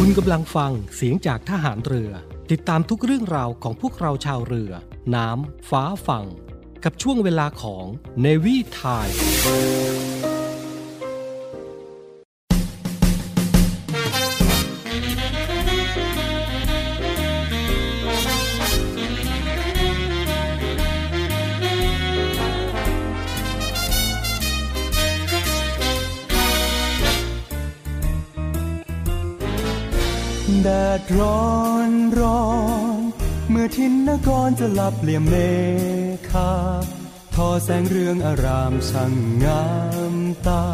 คุณกำลังฟังเสียงจากทหารเรือ ติดตามทุกเรื่องราวของพวกเราชาวเรือ น้ำ ฟ้าฝั่ง กับช่วงเวลาของเน ร้อนร้อนเมื่อทินนกรจะหลับเปลี่ยมเมฆาทอแสงเรืองอารามช่างงามตา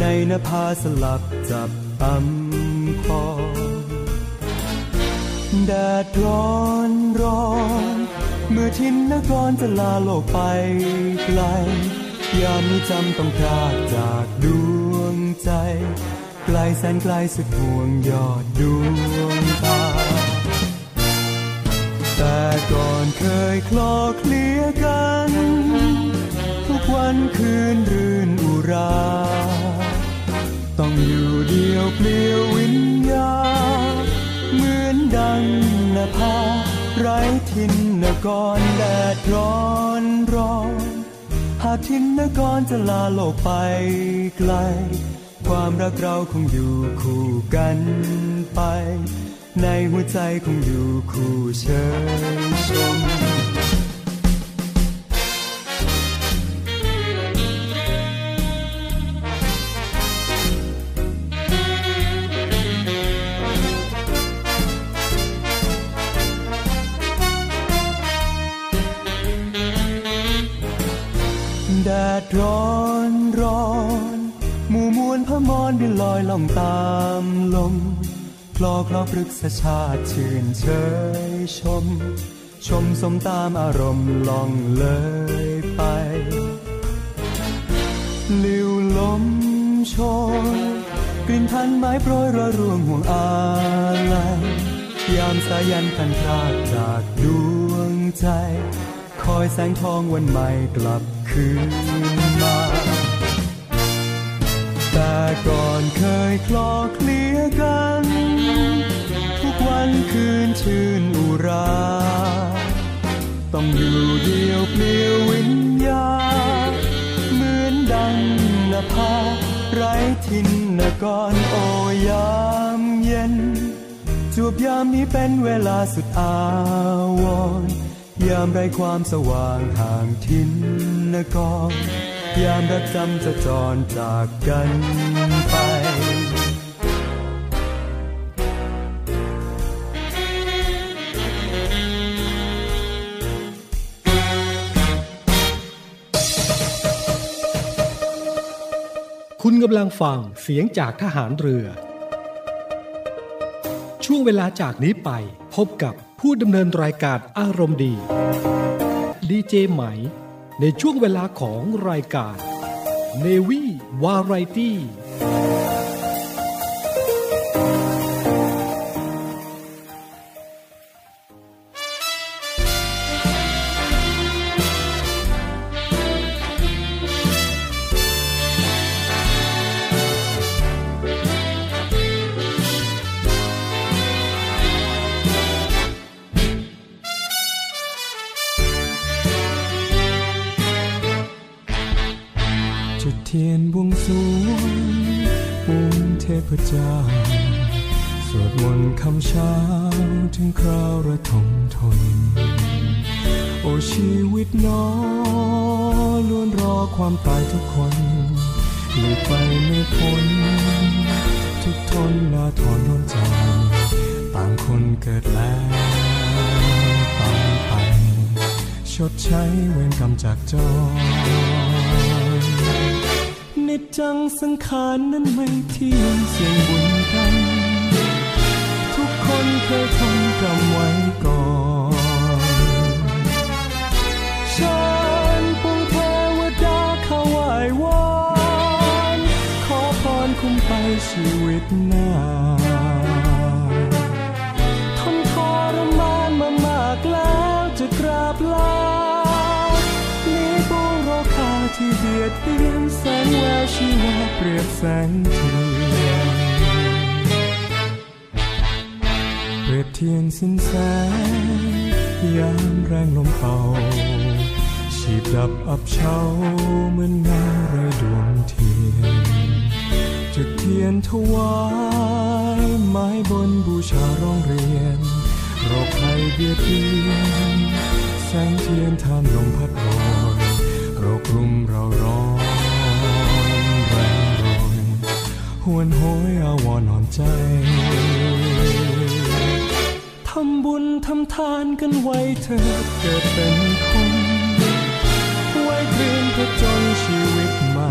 ในนภาสลับจับอำพรแดดร้อนร้อน เมื่อทินนกรจะลาโลกไปไกล ยามนี้จำต้องพรากจากดวงใจ ไกลแสนไกลสุดห่วงยอดดวงตา แต่ก่อนเคยคลอเคลียกัน ทุกวันคืนรื่นอุรา ต้องอยู่เดียวเปลี่ยววิญญา เหมือนดังนภาไร้ทินนกรแดดร้อนร้อนหากทินนกรจะลาโลกไปไกล ความรักเราคงอยู่คู่กันไป ในหัวใจคงอยู่คู่เชยชมแดดร้อนร้อน วลพระมอนบินลอยล่องตามลมคลอคลอพฤกษชาติชื่นเชยชม ชมสมตามอารมณ์ล่องเลยไป ลิวลมโชยกลิ่นพันไม้โปรยระรวงห่วงอาลัยยามสายันพันพรากจากดวงใจ คอยแสงทองวันใหม่กลับคืน แต่ก่อนเคยคลอเคลียกัน ทุกวันคืนชื่นอุรา ต้องอยู่เดียวเปลี่ยววิญญา เหมือนดังนภาไร้ทินนกรโอยามเย็นจวบยามนี้เป็นเวลาสุดอาวรยามไรความสว่างห่างทินนกร ยามรักจำจะจรจากกันไปคุณกำลังฟังเสียงจากทหารเรือ ช่วงเวลาจากนี้ไปพบกับผู้ดำเนินรายการอารมณ์ดี ดีเจไหม ในช่วงเวลาของรายการเนวีวาไรตี้ ทียนบวงสรวงปูนเทพเจ้า สวดมนต์คำเช้าถึงคราวระทมทน โอชีวิตน้อล้วนรอความตายทุกคนหลีกไปไม่พ้น ทุกทนลาถอนร้อนใจ ต่างคนเกิดแล้วตายไป ชดใช้เวรกรรมจากจอ นิจจังสังขารนั้นไม่เที่ยงเสียงบุญกันทุกคนเคยทำกรรมไว้ก่อนฉันปวงเทวดาเขาไหว้วอนขอพรคุ้มไปชีวิตน้ ที่เบียดเบียนแสงแววชีวาเปรียบแสงเทียนเปรตเทียนสิ้นแสงยามแรงลมเป่าชีพดับอับเฉาเหมือนเงาไรดวงเทียน จุดเทียนถวายไม้บนบูชาร้องเรียนโรคภัยเบียดเบียนแสงเทียนทานลมพัดลอยโรุมเราร้อนแรงรอยหวนโหยอาวรนอนใจ ทำบุญทำทานกันไว้เถิดเกิดเป็นคนไว้เตรียมผจญชีวิตใหม่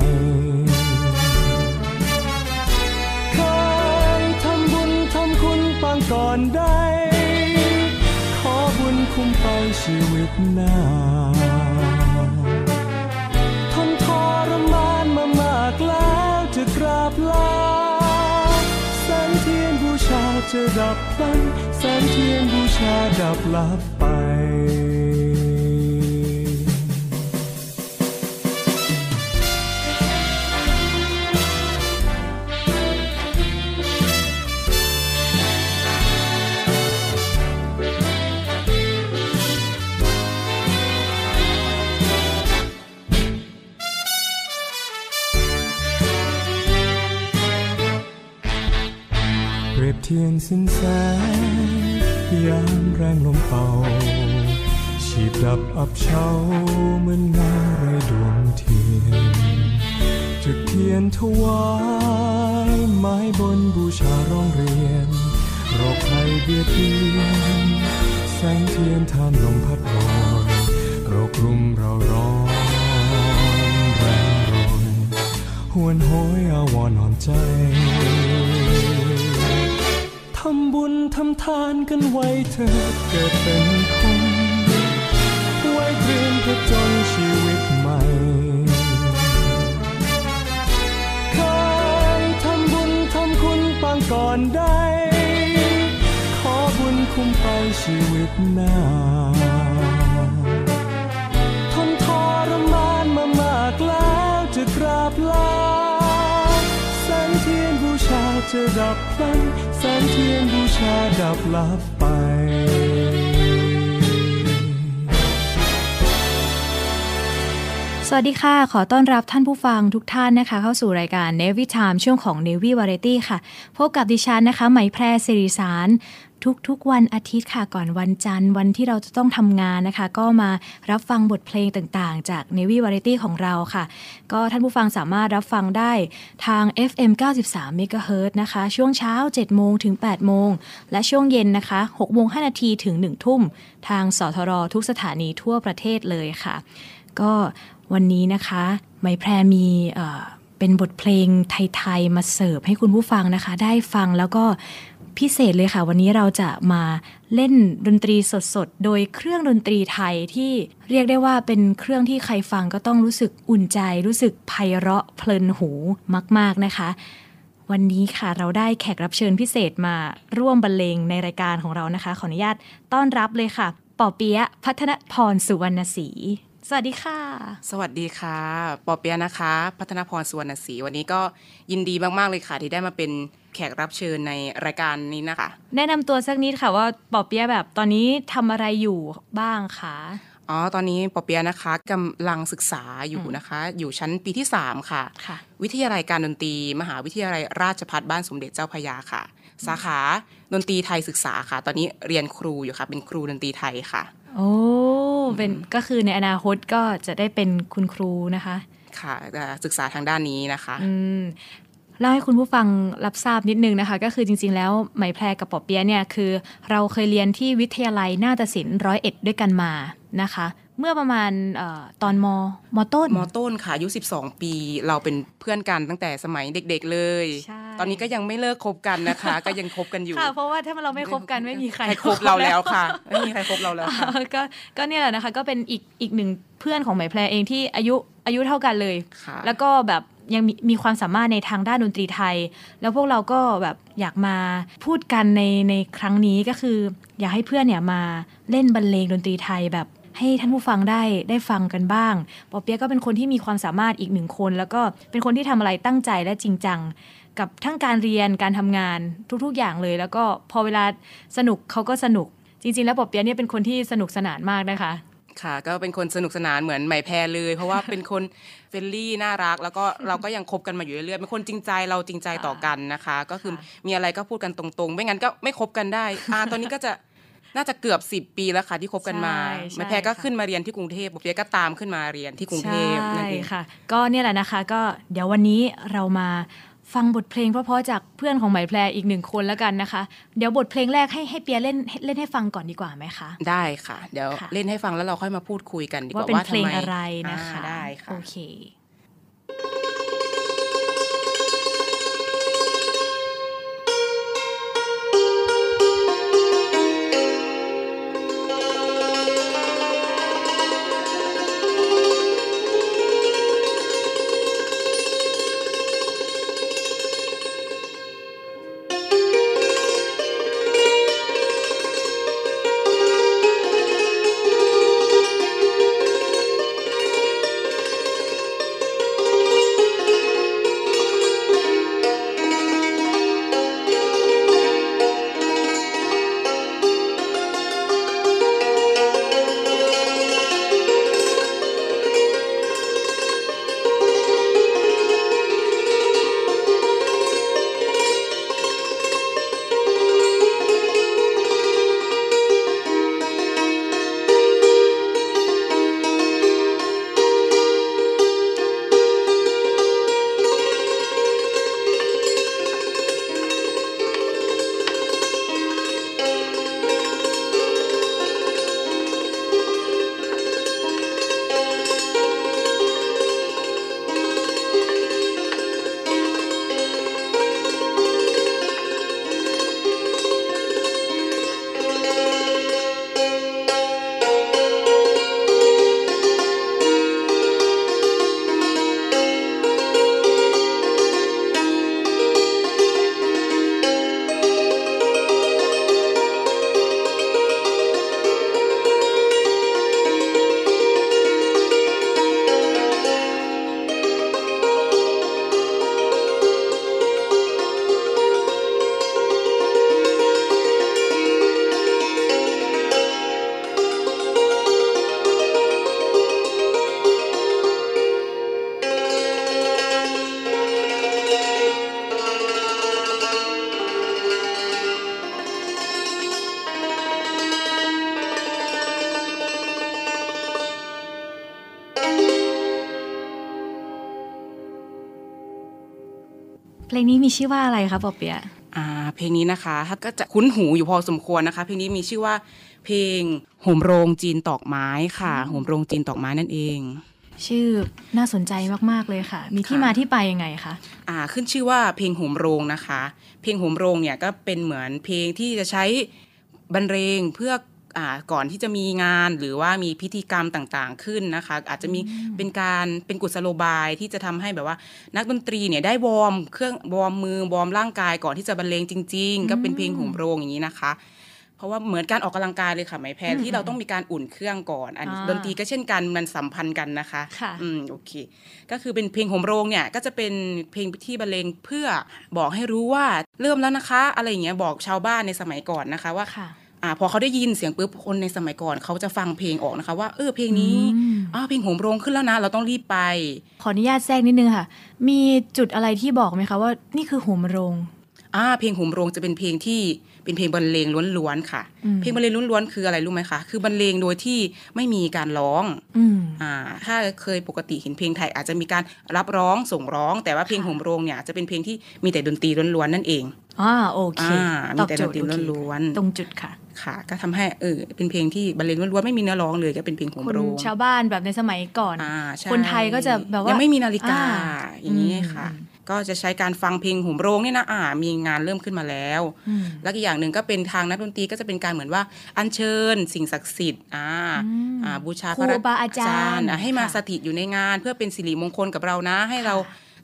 เคยทำบุญทำคุณปางก่อนได้ ขอบุญคุ้มไปชีวิตหน้า จะดับพลันแสงเทียนบูชาดับลับไป ดับอับเฉาเหมือนเงาไรดวงเทียนจุดเทียนถวายไม้บนบูชาร้องเรียนรคภัยเบียดเบียนแสงเทียนทานลมพัดลอยโรครุมเราร้อนแรงรอยหวนโหยอาวรนอนใจทำบุญทำทานกันไว้เถิดเกิดเป็น ชีวิตหน้าทนทรมานมามากแล้วจะกราบลาแสงเทียนบูชาจะดับพลันแสงเทียนบูชาดับลับไปสวัสดีค่ะ ขอต้อนรับท่านผู้ฟังทุกท่านนะคะ เข้าสู่รายการ Navy Time ช่วงของ Navy Variety ค่ะ พบกับดิฉันนะคะ ไหมแพรสิริสาร ทุกๆวันอาทิตย์ค่ะก่อนวันจันทร์ วันที่เราจะต้องทำงานนะคะ ก็มารับฟังบทเพลงต่างๆ จาก Navy Variety ของเราค่ะ ก็ท่านผู้ฟังสามารถรับฟังได้ทาง FM 93 MHz นะคะ ช่วงเช้า 7 โมงถึง 8 โมง และช่วงเย็นนะคะ6โมง5นาทีถึง 1 ทุ่ม ทางสทรทุกสถานีทั่วประเทศเลยค่ะ ก็วันนี้นะคะไหมแพรมีเป็นบทเพลงไทย ๆ มาเสิร์ฟให้คุณผู้ฟังนะคะ ได้ฟังแล้วก็ พิเศษเลยค่ะ วันนี้เราจะมาเล่นดนตรีสดๆ โดยเครื่องดนตรีไทยที่เรียกได้ว่าเป็นเครื่องที่ใครฟังก็ต้องรู้สึกอุ่นใจ รู้สึกไพเราะเพลินหูมาก ๆ นะคะ วันนี้ค่ะเราได้แขกรับเชิญพิเศษมาร่วมบรรเลงในรายการของเรานะคะ ขออนุญาตต้อนรับเลยค่ะป่อเปียะพัฒนพรสุวรรณศรี สวัสดีค่ะ สวัสดีค่ะ ปอเปียะนะคะ พัฒนพรสุวรรณศรีวันนี้ก็ยินดีมาก ๆ เลยค่ะ ที่ได้มาเป็นแขกรับเชิญในรายการนี้นะคะ แนะนำตัวสักนิดค่ะว่าป่อเปียะแบบตอนนี้ทำอะไรอยู่บ้างคะ อ๋อ ตอนนี้ปอเปียะนะคะกำลังศึกษาอยู่นะคะ อยู่ชั้นปีที่ 3 ค่ะ ค่ะ วิทยาลัยการดนตรี มหาวิทยาลัยราชภัฏบ้านสมเด็จเจ้าพระยาค่ะ สาขาดนตรีไทยศึกษาค่ะ ตอนนี้เรียนครูอยู่ค่ะ เป็นครูดนตรีไทยค่ะ โอ้เป็นก็คือในอนาคตก็จะได้เป็นคุณครูนะคะ ค่ะเอ่อศึกษาทางด้านนี้นะคะอืมเล่าให้คุณผู้ฟังรับทราบนิดนึงนะคะ ก็คือจริงๆ แล้วไหมแพรกับปอเปียะเนี่ยคือ เราเคยเรียนที่วิทยาลัยนาฏศิลป์ร้อยเอ็ดด้วยกันมานะคะ เมื่อประมาณเออตอนมมต้นมต้นค่ะอายุ 12 ปี เราเป็นเพื่อนกันตั้งแต่สมัยเด็ก ๆเลยใช่ตอนนี้ก็ยังไม่เลิกคบกันนะคะ ก็ยังคบกันอยู่ค่ะเพราะว่าถ้าเราไม่คบกันไม่มีใครใครคบเราแล้วค่ะไม่มีใครคบเราแล้วค่ะก็ก็เนี่ยแหละนะคะ ก็เป็นอีกอีกหนึ่งเพื่อนของไหมแพรเองที่อายุอายุเท่ากันเลยค่ะแล้วก็แบบยังมีมีความสามารถในทางด้านดนตรีไทย แล้วพวกเราก็แบบอยากมาพูดกันในในครั้งนี้ก็คือ อยากให้เพื่อนเนี่ยมาเล่นบรรเลงดนตรีไทยแบบ ให้ท่านผู้ฟังได้ได้ฟังกันบ้างปอเปียะก็เป็นคนที่มีความสามารถอีกหนึ่งคน แล้วก็เป็นคนที่ทำอะไรตั้งใจและจริงจัง กับทั้งการเรียนการทำงานทุกๆอย่างเลย แล้วก็พอเวลาสนุกเขาก็สนุก จริง ๆ แล้วปอเปียะเนี่ยเป็นคนที่สนุกสนานมากนะคะ ค่ะ ก็เป็นคนสนุกสนานเหมือนไหมแพรเลย เพราะว่าเป็นคน friendly น่ารัก แล้วก็เราก็ยังคบกันมาอยู่เรื่อยๆเป็นคนจริงใจเราจริงใจต่อกันนะคะ ก็คือค่ะมีอะไรก็พูดกันตรงๆ ไม่งั้นก็ไม่คบกันได้อ่าตอนนี้ก็จะ น่าจะเกือบ 10 ปีแล้วค่ะที่คบกันมาใช่ใช่ไหมแพรก็ค่ะขึ้นมาเรียนที่กรุงเทพปอเปียะก็ตามขึ้นมาเรียนที่กรุงเทพนั่นใช่เองค่ะ ก็เนี่ยแหละนะคะ ก็เดี๋ยววันนี้เรามาฟังบทเพลงเพราะๆจากเพื่อนของไหมแพรอีกหนึ่งคนแล้วกันนะคะ เดี๋ยวบทเพลงแรกให้ให้เปียเล่นเล่นให้ฟังก่อนดีกว่าไหมคะ ได้ค่ะ เดี๋ยวค่ะเล่นให้ฟังแล้วเราค่อยมาพูดคุยกันดีกว่าว่าเป็นว่าเพลงทำไมอะไรนะคะอ่าได้ค่ะโอเค มีชื่อว่าอะไรคะปอเปียะอ่าเพลงนี้นะคะถ้าก็จะคุ้นหูอยู่พอสมควรนะคะ เพลงนี้มีชื่อว่าเพลงโหมโรงจีนตอกไม้ค่ะโหมโรงจีนตอกไม้นั่นเอง ชื่อน่าสนใจมากๆเลยค่ะ มีที่ค่ะมาที่ไปยังไงคะอ่าขึ้นชื่อว่าเพลงโหมโรงนะคะ เพลงโหมโรงเนี่ยก็เป็นเหมือนเพลงที่จะใช้บรรเลงเพื่ออ่า ก่อนที่จะมีงานหรือว่ามีพิธีกรรมต่างๆขึ้นนะคะ อาจจะมีเป็นการเป็นกุศโลบายที่จะทำให้แบบว่า นักดนตรีเนี่ยได้ warm เครื่อง warm มือ warm ร่างกายก่อนที่จะบรรเลงจริง ๆ ก็เป็นเพลงโหมโรงอย่างนี้นะคะเพราะว่าเหมือนการออกกำลังกายเลยค่ะไหมแพรที่เราต้องมีการอุ่นเครื่องก่อนอันนี้อ่าดนตรีก็เช่นกันมันสัมพันธ์กันนะคะค่ะอืมโอเค ก็คือเป็นเพลงโหมโรงเนี่ยก็จะเป็นเพลงที่บรรเลงเพื่อบอกให้รู้ว่าเริ่มแล้วนะคะ อะไรอย่างเงี้ยบอกชาวบ้านในสมัยก่อนนะคะว่าค่ะ อ่าพอเขาได้ยินเสียงปุ๊บคนในสมัยก่อนเขาจะฟังเพลงออกนะคะ ว่าเออเพลงนี้อืมอ้าวเพลงโหมโรงขึ้นแล้วนะ เราต้องรีบไป ขออนุญาตแทรกนิดนึงค่ะ มีจุดอะไรที่บอกไหมคะว่านี่คือโหมโรงอ่าเพลงโหมโรงจะเป็นเพลงที่ เป็นเพลงบรรเลงล้วนๆค่ะอืมเพลงบรรเลงล้วนๆคืออะไรรู้ไหมคะ คือบรรเลงโดยที่ไม่มีการร้องอืมอ่าถ้าเคยปกติเห็นเพลงไทยอาจจะมีการรับร้องส่งร้อง แต่ว่าเพลงค่ะโหมโรงเนี่ยจะเป็นเพลงที่มีแต่ดนตรีล้วนๆนั่นเองอ่าโอเคอ่าตมีอบแต่โจดทนย์ตรีโอเคล้วนตรงจุดค่ะๆค่ะ ก็ทำให้เออเป็นเพลงที่บรรเลงล้วนๆไม่มีเนื้อร้องเลยก็เป็นเพลงโหมคนโรงชาวบ้านแบบในสมัยก่อนอ่าใช่คนไทยก็จะแบบว่ายัยังไม่มีนาฬิกาอ่าอย่างนี้อืมค่ะ ก็จะใช้การฟังเพลงโหมโรงเนี่ยนะอ่า มีงานเริ่มขึ้นมาแล้วอืมแล้วอีกอย่างหนึ่งก็เป็นทางนักดนตรีก็จะเป็นการเหมือนว่า อัญเชิญ สิ่งศักดิ์สิทธิ์อ่าอืมอ่าบูชาครูบาอาจารย์อะให้มาค่ะสถิตอยู่ในงาน เพื่อเป็นสิริมงคลกับเรานะ ให้เรา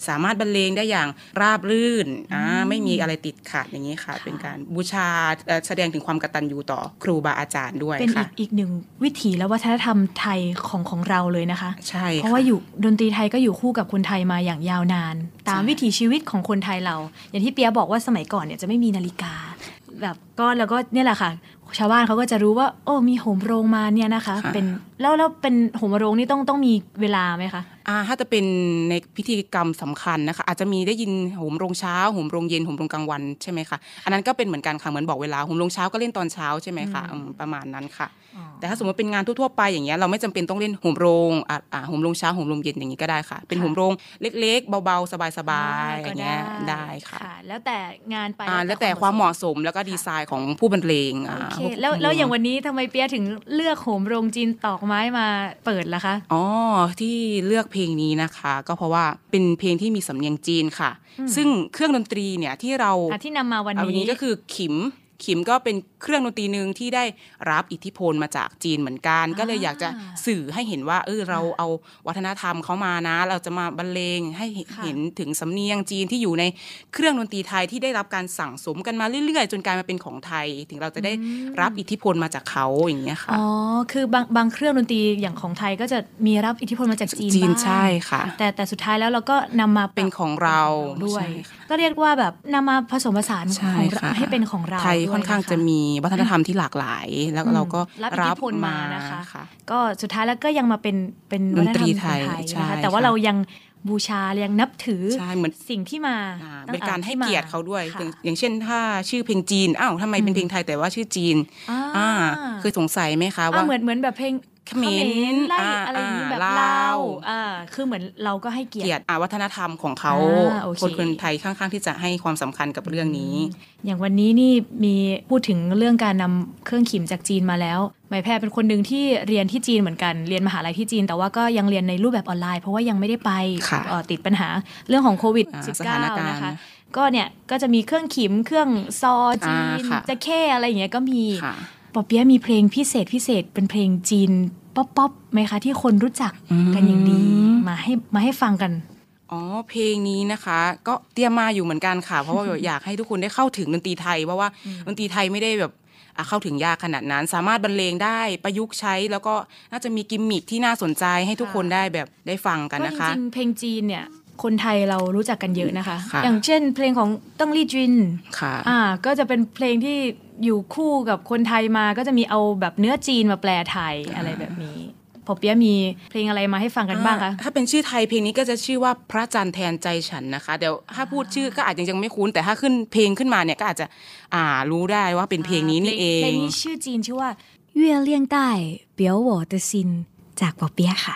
สามารถบรรเลงได้อย่างราบรื่นอ่าไม่มีอะไรติดขัดอย่างนี้ค่ะ เป็นการบูชาเอ่อแสดงถึงความกตัญญูต่อครูบาอาจารย์ด้วยเป็นอีค่ะกอีกหนึ่งวิถีและวัฒนธรรมไทยของของเราเลยนะคะ ใช่เพราะว่าอยู่ดนตรีไทยก็อยู่คู่กับคนไทยมาอย่างยาวนาน ตามใช่วิถีชีวิตของคนไทยเรา อย่างที่เปียบอกว่าสมัยก่อนเนี่ยจะไม่มีนาฬิกา แบบก็แล้วก็เนี่ยแหละค่ะ ชาวบ้านเขาก็จะรู้ว่า โอ้มีโหมโรงมาเนี่ยนะคะ เป็นแล้วแล้วเป็นโหมโรงนี่ต้องต้องมีเวลาไหมคะอ่าถ้าจะเป็นในพิธีกรรมสำคัญนะคะ อาจจะมีได้ยินโหมโรงเช้าโหมโรงเย็นโหมโรงกลางวันใช่ไหมคะอันนั้นก็เป็นเหมือนกันค่ะเหมือนบอกเวลาโหมโรงเช้าก็เล่นตอนเช้าใช่ไหมคะอืมประมาณนั้นค่ะ แต่ถ้าสมมติเป็นงานทั่วๆไปอย่างเงี้ยเราไม่จำเป็นต้องเล่นโหมโรงอ่าอ่าโหมโรงเช้าโหมโรงเย็นอย่างนี้ก็ได้ค่ะ เป็นโหมโรงเล็กๆ เบาๆ สบายๆอย่างเงี้ยได้ค่ะ แล้วแต่งานไปอ่าแล้วแต่ความเหมาะสมแล้วก็ดีไซน์ของผู้บรรเลงอ่าโอเคแล้วแล้วอย่างวันนี้ทำไมเปียถึงเลือกโหมโรงจีนตอกไม้มาเปิดล่ะคะอ๋อที่เลือกเพลงนี้นะคะ ก็เพราะว่าเป็นเพลงที่มีสำเนียงจีนค่ะ ซึ่งเครื่องดนตรีเนี่ยที่เราอะที่นำมาวันเอาวันนี้นี้ก็คือขิม ขิมก็เป็นเครื่องดนตรีหนึ่งที่ได้รับอิทธิพลมาจากจีนเหมือนกัน ก็เลยอยากจะสื่อให้เห็นว่าเออเราเอาวัฒนธรรมเขามานะ เราจะมาบรรเลงให้เห็นถึงสำเนียงจีนที่อยู่ในเครื่องดนตรีไทยที่ได้รับการสั่งสมกันมาเรื่อยๆ จนกลายมาเป็นของไทย ถึงเราจะได้รับอิทธิพลมาจากเขาอย่างเงี้ยค่ะอ๋อคือบางบางเครื่องดนตรีอย่างของไทยก็จะมีรับอิทธิพลมาจากจีนจีนบ้างใช่ค่ะ แต่แต่สุดท้ายแล้วเราก็นำมาเป็นของเราด้วยใช่ค่ะก็เรียกว่าแบบนำมาผสมผสานใช่ของเราค่ะให้เป็นของเราไทยด้วยค่อนข้างคจะมีวัฒนธรรมที่หลากหลาย แล้วเราก็รับอิทธิพลมานะคะค่ะก็สุดท้ายแล้วก็ยังมาเป็นเป็นดวัฒนธรนตรีรมไทของยไทยใช่นะคะแต่ว่าค่ะเรายังบูชายังนับถือใช่เหมือนสิ่งที่มาอ่าตั้งเป็นการให้ที่มเกียรติเขาด้วยค่ะอย่างอย่างเช่นถ้าชื่อเพลงจีนอ้าวทำไมเป็นเพลงไทยแต่ว่าชื่อจีนอ่าอ่าเคยสงสัยไหมคะอ่าว่าเหมือนเหมือนแบบเพลง เขมรไล่อ่าอะไรอย่างนี้อ่าแบบลาวลาวอ่าคือเหมือนเราก็ให้เกียรเกียรติติอ่าวัฒนธรรมของเขาอ่าโอเคคนคนไทยค่อนข้างที่จะให้ความสำคัญกับเรื่องนี้ อย่างวันนี้นี่มีพูดถึงเรื่องการนำเครื่องขิมจากจีนมาแล้วหมายแพรเป็นคนหนึ่งที่เรียนที่จีนเหมือนกันเรียนมหาลัยที่จีน แต่ว่าก็ยังเรียนในรูปแบบออนไลน์เพราะว่ายังไม่ได้ไปค่ะเอ่อติดปัญหาเรื่องของโควิดอ่าสถานการณ์ -19 นะคะก็เนี่ยก็จะมีเครื่องขิมเครื่องซอจีนอ่าค่ะจะเข้อะไรอย่างเงี้ยก็มีค่ะปอเปียะมีเพลงพิเศษพิเศษเป็นเพลงจีน pop pop ไหมคะที่คนรู้จักกันอย่างดีมาให้มาให้ฟังกันอ๋อเพลงนี้นะคะ ก็เตรียมมาอยู่เหมือนกันค่ะ เพราะว่าอยากให้ทุกคนได้เข้าถึงดนตรีไทย เพราะว่าดนตรีไทยไม่ได้แบบอะเข้าถึงยากขนาดนั้น สามารถบรรเลงได้ประยุกต์ใช้ แล้วก็น่าจะมีกิมมิคที่น่าสนใจให้ทุกคนได้แบบได้ฟังกันก็นะคะจริงๆเพลงจีนเนี่ย คนไทยเรารู้จักกันเยอะนะคะ อย่างเช่น เพลงของตั้งลี่จินค่ะอ่าก็จะเป็นเพลงที่อยู่คู่กับคนไทยมาก็จะมีเอาแบบเนื้อจีนมาแปลไทยอะไรแบบนี้พอเปียมีเพลงอะไรมาให้ฟังกันบ้างคะ ถ้าเป็นชื่อไทยเพลงนี้ก็จะชื่อว่าพระจันทร์แทนใจฉันนะคะ เดี๋ยวถ้าพูดชื่อก็อาจจะยังไม่คุ้นแต่ถ้าขึ้นเพลงขึ้นมาเนี่ยก็อาจจะอ่ารู้ได้ว่าเป็นเพลงนี้นี่เอง เพลงนี้ชื่อจีนชื่อว่าเวียเลี่ยงใต้เปียวหัวเตซินจากปอเปียค่ะ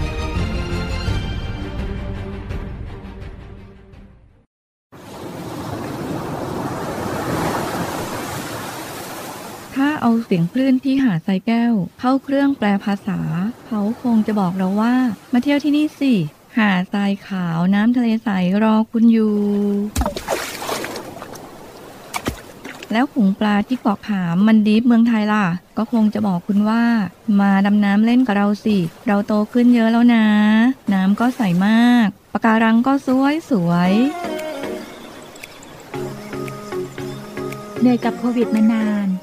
4584 เอาเสียงคลื่นที่หาดทรายแก้ว เข้าเครื่องแปลภาษา เขาคงจะบอกเราว่า มาเที่ยวที่นี่สิ หาดทรายขาวน้ำทะเลใสรอคุณอยู่ แล้วขุงปลาที่เกาะขามมันดีฟเมืองไทยล่ะ ก็คงจะบอกคุณว่า มาดำน้ำเล่นกับเราสิ เราโตขึ้นเยอะแล้วนะ น้ำก็ใสมากปะการังก็สวยสวยเหนื่อยกับโควิดมานาน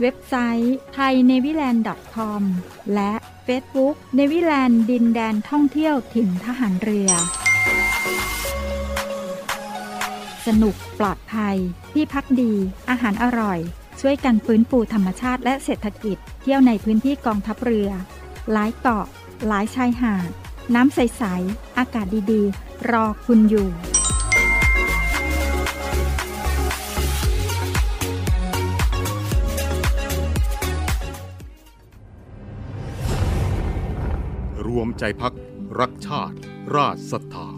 เว็บไซต์ thainewiland.com และ Facebook เนวิแลนด์ดินแดนท่องเที่ยวถิ่นทหารเรือ สนุกปลอดภัย ที่พักดี อาหารอร่อย ช่วยกันฟื้นฟูธรรมชาติและเศรษฐกิจ เที่ยวในพื้นที่กองทัพเรือ หลายเกาะ หลายชายหาด น้ำใส ๆ อากาศดี ๆ รอคุณอยู่ รวมใจพักรักชาติ ราชศรัทธา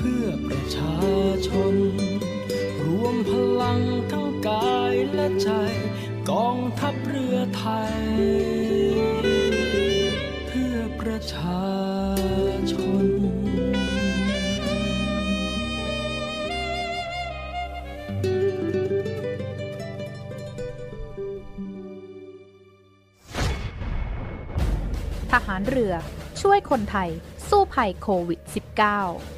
เพื่อประชาชน รวมพลังทั้งกายและใจ กองทัพเรือไทย เพื่อประชาชน ทหารเรือช่วยคนไทยสู้ภัยโควิด -19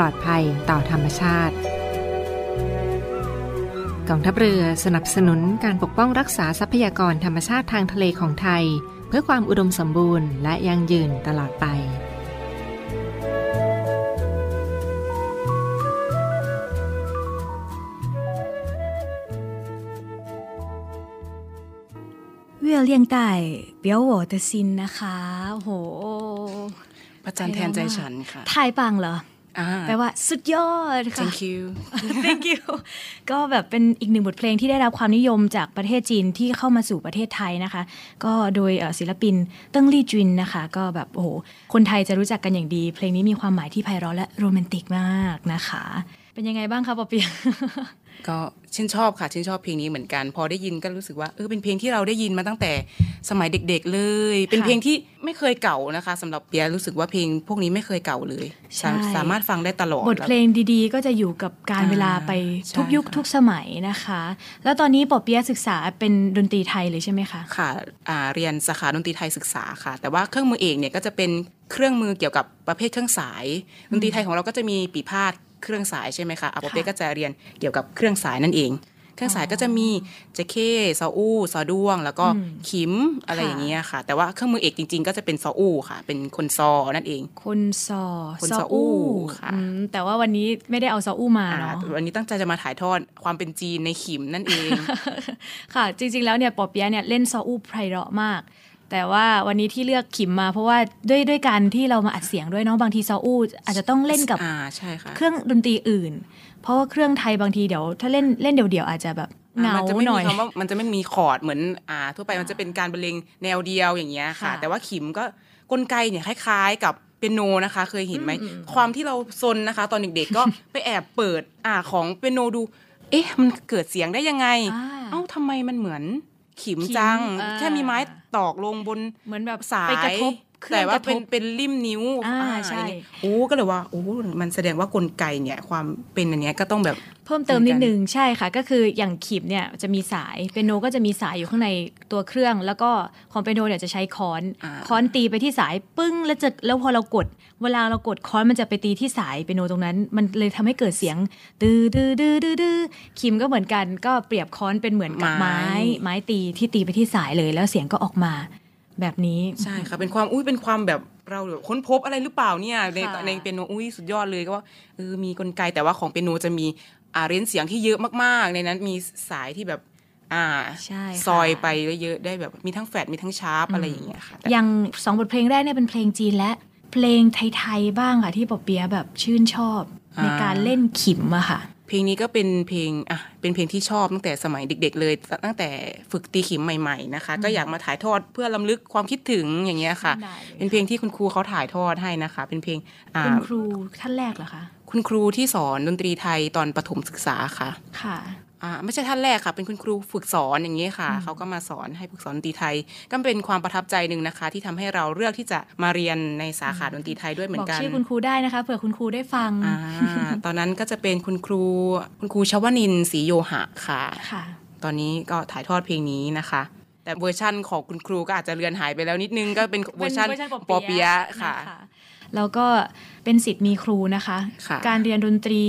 ลอดภัยต่อธรรมชาติกองทัพเรือสนับสนุนการปกป้องรักษาทรัพยากรธรรมชาติทางทะเลของไทย เพื่อความอุดมสมบูรณ์และยั่งยืนตลอดไป เวียเลียงไต่表我的心 นะคะโห พระจันทร์แทนใจฉันค่ะ 太棒了 แปลว่าสุดยอดค่ะ thank you thank you ก็แบบเป็นอีกหนึ่งบทเพลงที่ได้รับความนิยมจากประเทศจีนที่เข้ามาสู่ประเทศไทยนะคะ ก็โดยเอ่อศิลปินเติ้งลี่จวินนะคะ ก็แบบโอ้โหคนไทยจะรู้จักกันอย่างดี เพลงนี้มีความหมายที่ไพเราะและโรแมนติกมากนะคะ เป็นยังไงบ้างคะปอเปีย ก็ชื่นชอบค่ะชื่นชอบเพลงนี้เหมือนกัน พอได้ยินก็รู้สึกว่าเออเป็นเพลงที่เราได้ยินมาตั้งแต่สมัยเด็ก ๆเลย เป็นเพลงที่ไม่เคยเก่านะคะสำหรับเปียรู้สึกว่าเพลงพวกนี้ไม่เคยเก่าเลยใช่สาสามารถฟังได้ตลอดบทเพลงดีๆ ก็จะอยู่กับการอ่าเวลาไปทุกใช่ยุคค่ะทุกสมัยนะคะ แล้วตอนนี้ปอเปียะศึกษาเป็นดนตรีไทยเลยใช่ไหมคะค่ะอ่าเรียนสาขาดนตรีไทยศึกษาค่ะ แต่ว่าเครื่องมือเอกเนี่ยก็จะเป็นเครื่องมือเกี่ยวกับประเภทเครื่องสายดนตรีไทยของเราก็จะมีปี่พาทย์ เครื่องสายใช่ไหมคะอาปอเปียะก็จะเรียนเกี่ยวกับเครื่องสายนั่นเอง เครื่องสายก็จะมีเจเคซออู้ซอด้วง แล้วก็อืมขิมอะไรค่ะอย่างเงี้ยค่ะ แต่ว่าเครื่องมือเอกจริง ๆ ก็จะเป็นซออู้ค่ะ เป็นคนซอนั่นเอง คนซอคนซออู้ค่ะอืมแต่ว่าวันนี้ไม่ได้เอาซออู้มาอ่าเนาะวันนี้ตั้งใจจะมาถ่ายทอดความเป็นจีนในขิมนั่นเอง ค่ะ จริง ๆ แล้วเนี่ยปอเปียะเนี่ยเล่นซออู้ไพเราะมาก แต่ว่าวันนี้ที่เลือกขิมมา เพราะว่าด้วยด้วยการที่เรามาอัดเสียงด้วยเนาะบางทีซออู้อาจจะต้องเล่นกับอ่าใช่ค่ะเครื่องดนตรีอื่น เพราะว่าเครื่องไทยบางทีเดี๋ยว ถ้าเล่นเล่นเดี่ยวๆอาจจะแบบเหงามันจะไม่หน่มีอยคำว่ามันจะไม่มีคอร์ดเหมือนอ่า ทั่วไปมันจะเป็นการบรรเลงแนวเดียวอย่างเงี้ยค่ะค่ะแต่ว่าขิมก็กลไกเนี่ยคล้ายๆกับเปียโนนะคะ เคยเห็นไหมอืมอืมความที่เราซนนะคะ ตอนเด็กๆก็ไปแอบเปิดอ่าของเปียโนดู เอ๊ะ มันเกิดเสียงได้ยังไงอ่าเอ้าทำไมมันเหมือน ขิมขิมจังอ่าแค่มีไม้ตอกลงบนเหมือนแบบสายไปกระทบเครื่ แต่องว่ากระทเป็นบเป็นริมนิ้วอ่าอ่าใช่อย่างเงี้ยโอ้ก็เลยว่าโอ้มันแสดงว่ากลไกเนี่ยความเป็นอันเนี้ยก็ต้องแบบเพิ่มเติมนิดนึงใช่ค่ะ ก็คืออย่างขีบเนี่ยจะมีสายเปียโนก็จะมีสายอยู่ข้างในตัวเครื่อง แล้วก็ของเปียโนเนี่ยจะใช้ค้อนอ่าค้อนตีไปที่สายปึ้งแล้วจะแล้วพอเรากด เวลาเรากดค้อนมันจะไปตีที่สายเปียโนตรงนั้น มันเลยทำให้เกิดเสียงดื้อดื้อดื้อดื้อดื้อคิมก็เหมือนกัน ก็เปรียบค้อนเป็นเหมือนกับไม้ ไม้ตีที่ตีไปที่สายเลยแล้วเสียงก็ออกมา แบบนี้ใช่ค่ะเป็นความอุ้ยเป็นความแบบเราแบบค้นพบอะไรหรือเปล่าเนี่ยในค่ะในเปียโนอุ้ยสุดยอดเลยก็ว่าเออมีกลไกแต่ว่าของเปียโนจะมีอ่าเรนจ์เสียงที่เยอะมากๆ ในนั้นมีสายที่แบบอ่าใช่ค่ะซอยไปเยอะๆได้แบบมีทั้งแฟดมีทั้งชาร์ปอะไรอย่างเงี้ยค่ะแต่อย่างสองบทเพลงแรกเนี่ยเป็นเพลงจีนและเพลงไทยๆบ้างค่ะที่ปอเปียะแบบชื่นชอบในการเล่นขิมอะค่ะ เพลงนี้ก็เป็นเพลงอะเป็นเพลงที่ชอบตั้งแต่สมัยเด็ก ๆ เลย ตั้งแต่ฝึกตีขิมใหม่ๆนะคะ ก็อยากมาถ่ายทอดเพื่อลำลึกความคิดถึงอย่างเงี้ยค่ะได้เลยเป็นเพลงที่คุณครูเขาถ่ายทอดให้นะคะ เป็นเพลงอ่าคุณครูท่านแรกเหรอคะคุณครูที่สอนดนตรีไทยตอนประถมศึกษาค่ะ ค่ะอ่า ไม่ใช่ท่านแรกค่ะ เป็นคุณครูฝึกสอนอย่างนี้ค่ะ เขาก็มาสอนให้ฝึกสอนดนตรีไทย ก็เป็นความประทับใจหนึ่งนะคะ ที่ทำให้เราเลือกที่จะมาเรียนในสาขาดนตรีไทยด้วยเหมืบออกนกันชื่อคุณครูได้นะคะเผื่อคุณครูได้ฟังอ่าตอนนั้นก็จะเป็นคุณครูคุณครูชวนินทร์ศรีโยหะค่ะค่ะ ตอนนี้ก็ถ่ายทอดเพลงนี้นะคะแต่เวอร์ชั่นของคุณครูก็อาจจะเลือนหายไปแล้วนิดนึงก็เป็นเวอร์ชันเป็นเวอร์ชันปอเปียะค่ะน แล้วก็เป็นศิษย์มีครูนะคะค่ะการเรียนดนตรี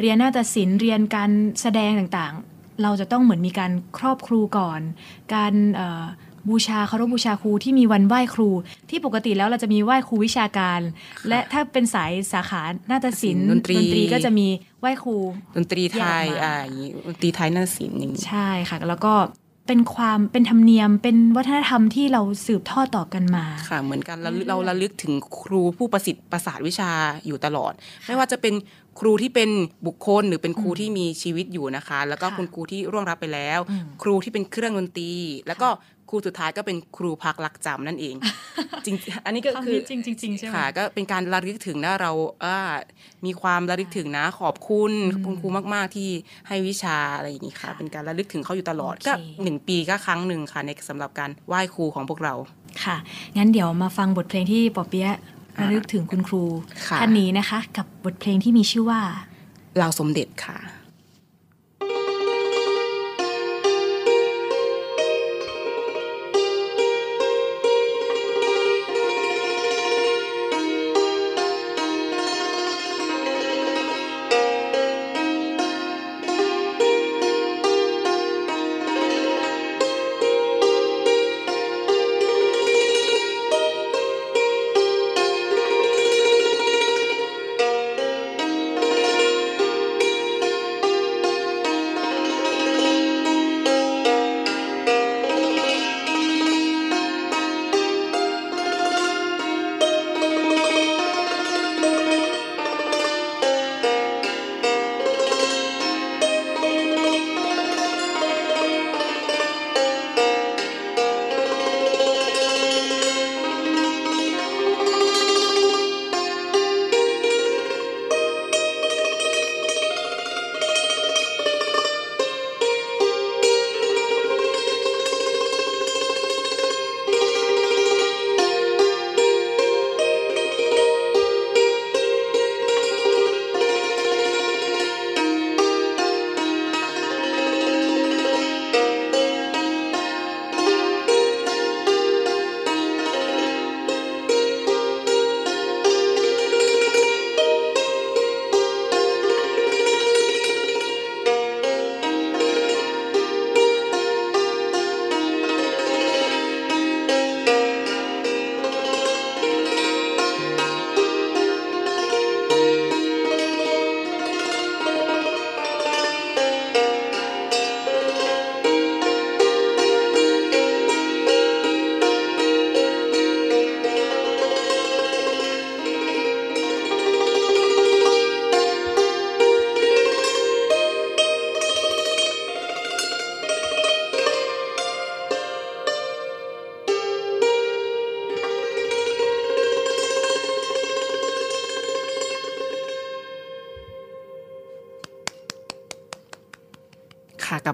เรียนนาฏศิลป์เรียนการแสดงต่างๆ เราจะต้องเหมือนมีการครอบครูก่อน การเอ่อบูชาเคารพบูชาครูที่มีวันไหว้ครู ที่ปกติแล้วเราจะมีไหว้ครูวิชาการ และถ้าเป็นสายสาขานาฏศิลป์ดนตรีก็จะมีไหว้ครู ดนตรีไทยแยกออกมาอ่าอย่างนี้ดนตรีไทยนาฏศิลป์อย่างนี้ใช่ค่ะ แล้วก็ เป็นความเป็นธรรมเนียมเป็นวัฒนธรรมที่เราสืบทอดต่อกันมาค่ะ เหมือนกันเราเราระลึกถึงครูผู้ประสิทธิ์ประสาทวิชาอยู่ตลอด ไม่ว่าจะเป็นครูที่เป็นบุคคลหรือเป็นครูที่มีชีวิตอยู่นะคะ แล้วก็ค่ะคุณครูที่ล่วงลับไปแล้วอืมครูที่เป็นเครื่องดนตรี แล้วก็ ครูสุดท้ายก็เป็นครูพักลักจำนั่นเอง จริงอันนี้ก็คือจริงจริงๆใช่ไหมค่ะก็เป็นการระลึกถึงนะเราอ่ามีความระลึกถึงนะขอบคุณอืมคุณครูมาก ๆ ที่ให้วิชาอะไรอย่างนี้ค่ะค่ะเป็นการระลึกถึงเขาอยู่ตลอดโอเคก็หนึ่งปีก็ครั้งหนึ่งค่ะในสำหรับการไหว้ครูของพวกเราค่ะ งั้นเดี๋ยวมาฟังบทเพลงที่ปอเปียะระลึกถึงคุณครูค่ะท่านนี้นะคะ กับบทเพลงที่มีชื่อว่าเราสมเด็จค่ะ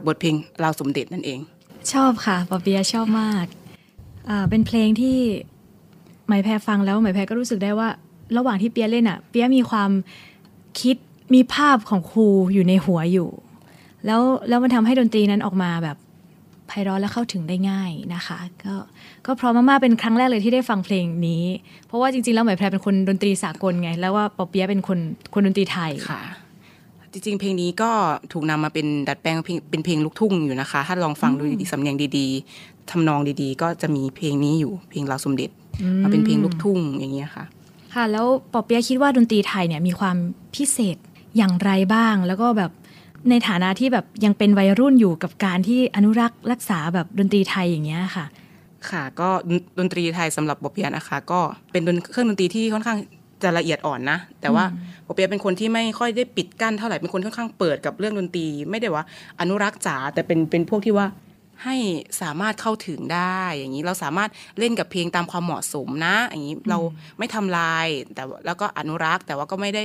บบทเพลงเราสมเด็จนั่นเอง ชอบค่ะปอเปียะชอบมากอ่าเป็นเพลงที่ไหมายแพรฟังแล้วไหมายแพรก็รู้สึกได้ว่า ระหว่างที่เปียเล่นอะ เปียมีความคิดมีภาพของครูอยู่ในหัวอยู่ แล้วแล้วมันทำให้ดนตรีนั้นออกมาแบบไพเราะและเข้าถึงได้ง่ายนะคะ ก็ก็เพราะมากๆเป็นครั้งแรกเลยที่ได้ฟังเพลงนี้ เพราะว่าจริงๆแล้วไหมายแพรเป็นคนดนตรีสากลไง แล้วว่าปอเปียะเป็นคนคนดนตรีไทยค่ะ จริงๆ เพลงนี้ก็ถูกนำมาเป็นดัดแปลงเพลงเป็นเพลงลูกทุ่งอยู่นะคะ ถ้าลองฟังดูดีๆสำเนียงดีๆทำนองดีๆ ก็จะมีเพลงนี้อยู่เพลงเราสมเด็จมาเป็นเพลงลูกทุ่งอย่างเงี้ยค่ะ ค่ะ แล้วปอเปียะคิดว่าดนตรีไทยเนี่ยมีความพิเศษอย่างไรบ้าง แล้วก็แบบในฐานะที่แบบยังเป็นวัยรุ่นอยู่กับการที่อนุรักษ์รักษาแบบดนตรีไทยอย่างเงี้ยค่ะค่ะก็ดนตรีไทยสำหรับปอเปียะนะคะ ก็เป็นเครื่องดนตรีที่ค่อนข้าง จะละเอียดอ่อนนะ แต่ว่าบอเปียเป็นคนที่ไม่ค่อยได้ปิดกั้นเท่าไหร่เป็นคนค่อนข้างเปิดกับเรื่องดนตรี ไม่ได้ว่า อนุรักษ์จ๋าแต่เป็นเป็นพวกที่ว่าให้สามารถเข้าถึงได้อย่างนี้เราสามารถเล่นกับเพลงตามความเหมาะสมนะ อย่างนี้เราไม่ทำลายแต่แล้วก็อนุรักษ์ แต่ว่าก็ไม่ได้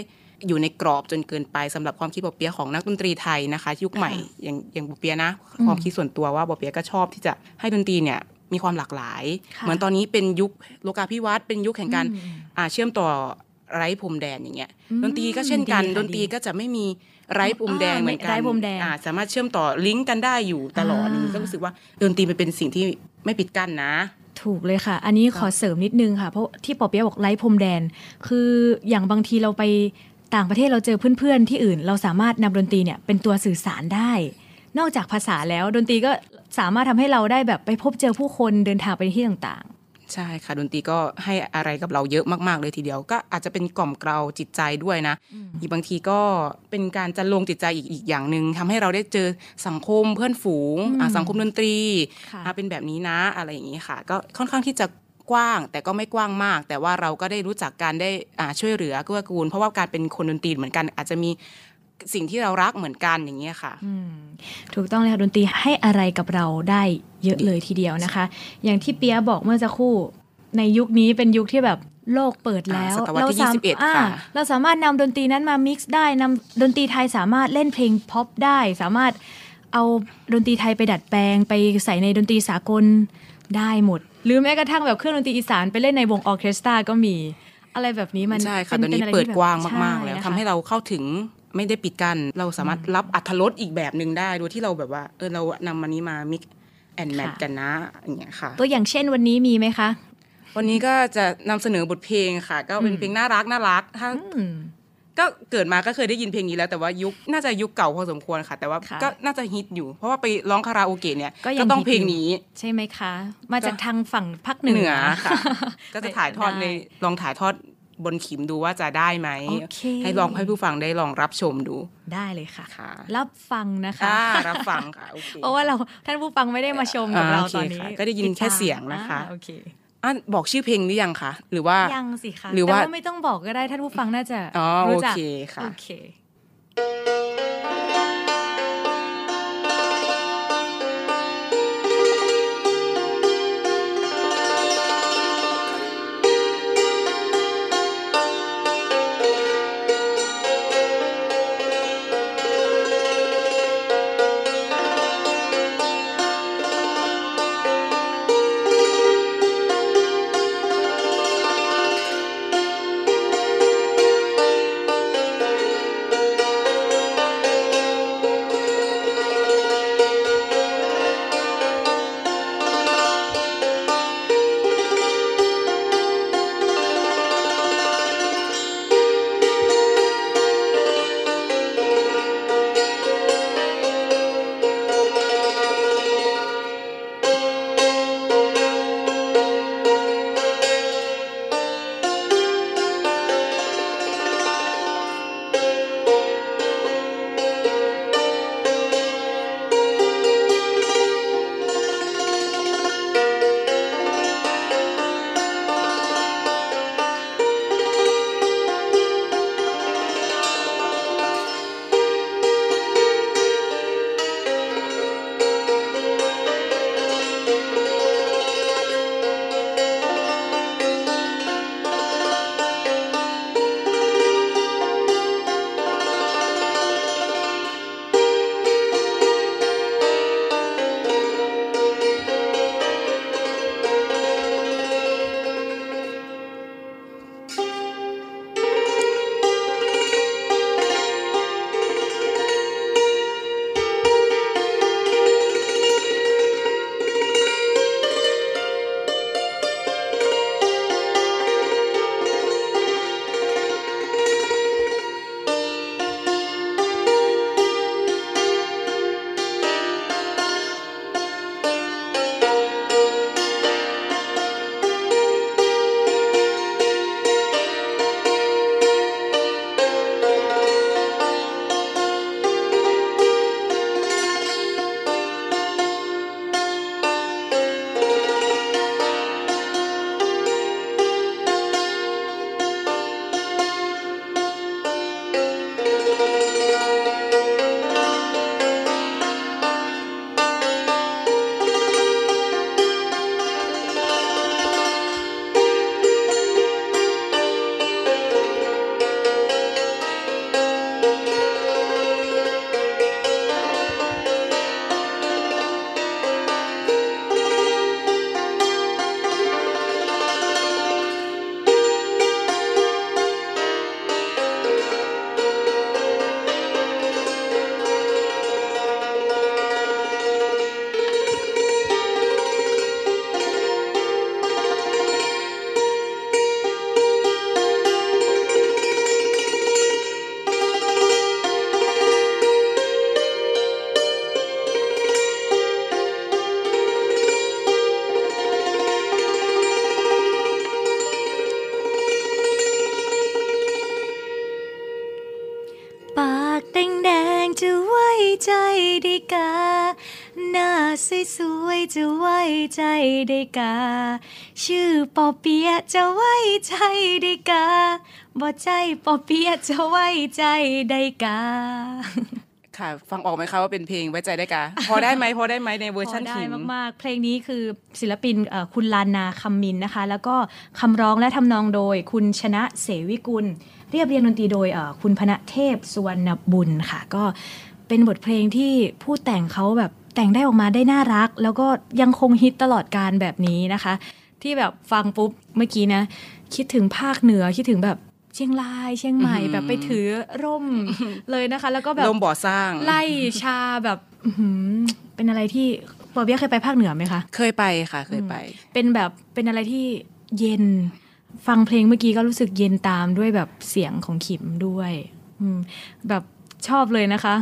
อยู่ในกรอบจนเกินไปสำหรับความคิดบอเปียของนักดนตรีไทยนะคะ ยุคใหม่อย่างอย่างบอเปียนะ ความคิดส่วนตัวว่าบอเปียก็ชอบที่จะให้ดนตรีเนี่ย มีความหลากหลาย เหมือนตอนนี้เป็นยุคโลกาภิวัตน์เป็นยุคแห่งการเชื่อมต่อไร้พรมแดนอย่างเงี้ยดนตรีก็เช่นกันดนตรีก็จะไม่มีไร้พรมแดงเหมือนกันสามารถเชื่อมต่อลิงก์กันได้อยู่ตลอดนี้ก็รู้สึกว่าดนตรีมันเป็นสิ่งที่ไม่ปิดกั้นนะ ถูกเลยค่ะ อันนี้ขอเสริมนิดนึงค่ะ เพราะที่ปอเปียบอกไร้พรมแดน คืออย่างบางทีเราไปต่างประเทศเราเจอเพื่อนๆที่อื่น เราสามารถนำดนตรีเนี่ยเป็นตัวสื่อสารได้ นอกจากภาษาแล้วดนตรีก็ สามารถทำให้เราได้แบบไปพบเจอผู้คนเดินทางไปที่ต่างใช่ค่ะดนตรีก็ให้อะไรกับเราเยอะมากๆ เลยทีเดียวก็อาจจะเป็นกล่อมเกลาจิตใจด้วยนะอีกบางทีก็เป็นการจันลงจิตใจอีกอีกอย่างหนึ่งทำให้เราได้เจอสังคมเพื่อนฝูงสังคมดนตรีเป็นแบบนี้นะอะไรอย่างนี้ค่ะ ก็ค่อนข้างที่จะกว้างแต่ก็ไม่กว้างมาก แต่ว่าเราก็ได้รู้จักการได้ช่วยเหลือเกื้อกูล เพราะว่าการเป็นคนดนตรีเหมือนกันอาจจะมี สิ่งที่เรารักเหมือนกันอย่างเงี้ยค่ะถูกต้องเลยค่ะดนตรีให้อะไรกับเราได้เยอะเลยทีเดียวนะคะ อย่างที่เปียบอกเมื่อสักครู่ในยุคนี้เป็นยุคที่แบบโลกเปิดแล้วเราสามารถเราสามารถนำดนตรีนั้นมา mix ได้นำดนตรีไทยสามารถเล่นเพลงพ็อปได้ สามารถเอาดนตรีไทยไปดัดแปลง ไปใส่ในดนตรีสากลได้หมด หรือแม้กระทั่งแบบเครื่องดนตรีอีสานไปเล่นในวงออเคสตราก็มี อะไรแบบนี้มันใช่ค่ะตอนนี้เปิดกว้างมากๆแล้วทำให้เราเข้าถึง ไม่ได้ปิดกันเราสามารถรับอัธรสอีกแบบหนึ่งได้ โดยที่เราแบบว่าเออเรานำมันนี้มามิกแอนแมทกันนะอย่างเงี้ยค่ะ ตัวอย่างเช่นวันนี้มีไหมคะ วันนี้ก็จะนำเสนอบทเพลงค่ะ ก็เป็นเพลงน่ารักน่ารักถ้าก็เกิดมาก็เคยได้ยินเพลงนี้แล้วแต่ว่ายุคน่าจะยุคเก่าพอสมควรค่ะ แต่ว่าก็น่าจะฮิตอยู่ เพราะว่าไปร้องคาราโอเกะเนี่ยก็ต้องเพลงนี้ ใช่ไหมคะ มาจากทางฝั่งภาคเหนือค่ะ ก็จะถ่ายทอดในลองถ่ายทอด บนขิมดูว่าจะได้ไหมให้ลองให้ผู้ฟังได้ลองรับชมดูได้เลยค่ะรับฟังนะคะรับฟังค่ะ เพราะว่าเราท่านผู้ฟังไม่ได้มาชมกับเราตอนนี้ก็ได้ยินแค่เสียงนะคะโอเคอะบอกชื่อเพลงหรือยังคะหรือว่ายังสิคะหรือว่าไม่ต้องบอกก็ได้ท่านผู้ฟังน่าจะรู้จักโอเคค่ะโอเค สวยๆจะไว้ใจได้กา ชื่อปอเปียะจะไว้ใจได้กาบ่ใจปอเปียะจะไว้ใจได้กา ค่ะ ฟังออกไหมคะว่าเป็นเพลงไว้ใจได้กาพอได้ไหมพอได้ไหมในเวอร์ชันพอได้ขิมมากๆ เพลงนี้คือศิลปินเอ่อคุณลานนาคำมินนะคะ แล้วก็คำร้องและทำนองโดยคุณชนะเสวิกุล เรียบเรียงดนตรีโดยเอ่อคุณพนะเทพสุวรรณบุญค่ะ ก็เป็นบทเพลงที่ผู้แต่งเขาแบบ แต่งได้ออกมาได้น่ารัก แล้วก็ยังคงฮิตตลอดการแบบนี้นะคะ ที่แบบฟังปุ๊บเมื่อกี้นะ คิดถึงภาคเหนือคิดถึงแบบเชียงรายเชียงใหม่อือหือแบบไปถือร่มเลยนะคะ แล้วก็แบบลมบ่อสร้าง ไล่ชาแบบอื้อหือเป็นอะไรที่ปอเบียเคยไปภาคเหนือไหมคะ เคยไปค่ะเคยไป เป็นแบบเป็นอะไรที่เย็น ฟังเพลงเมื่อกี้ก็รู้สึกเย็นตามด้วยแบบเสียงของขิมด้วยอืมแบบ ชอบเลยนะคะ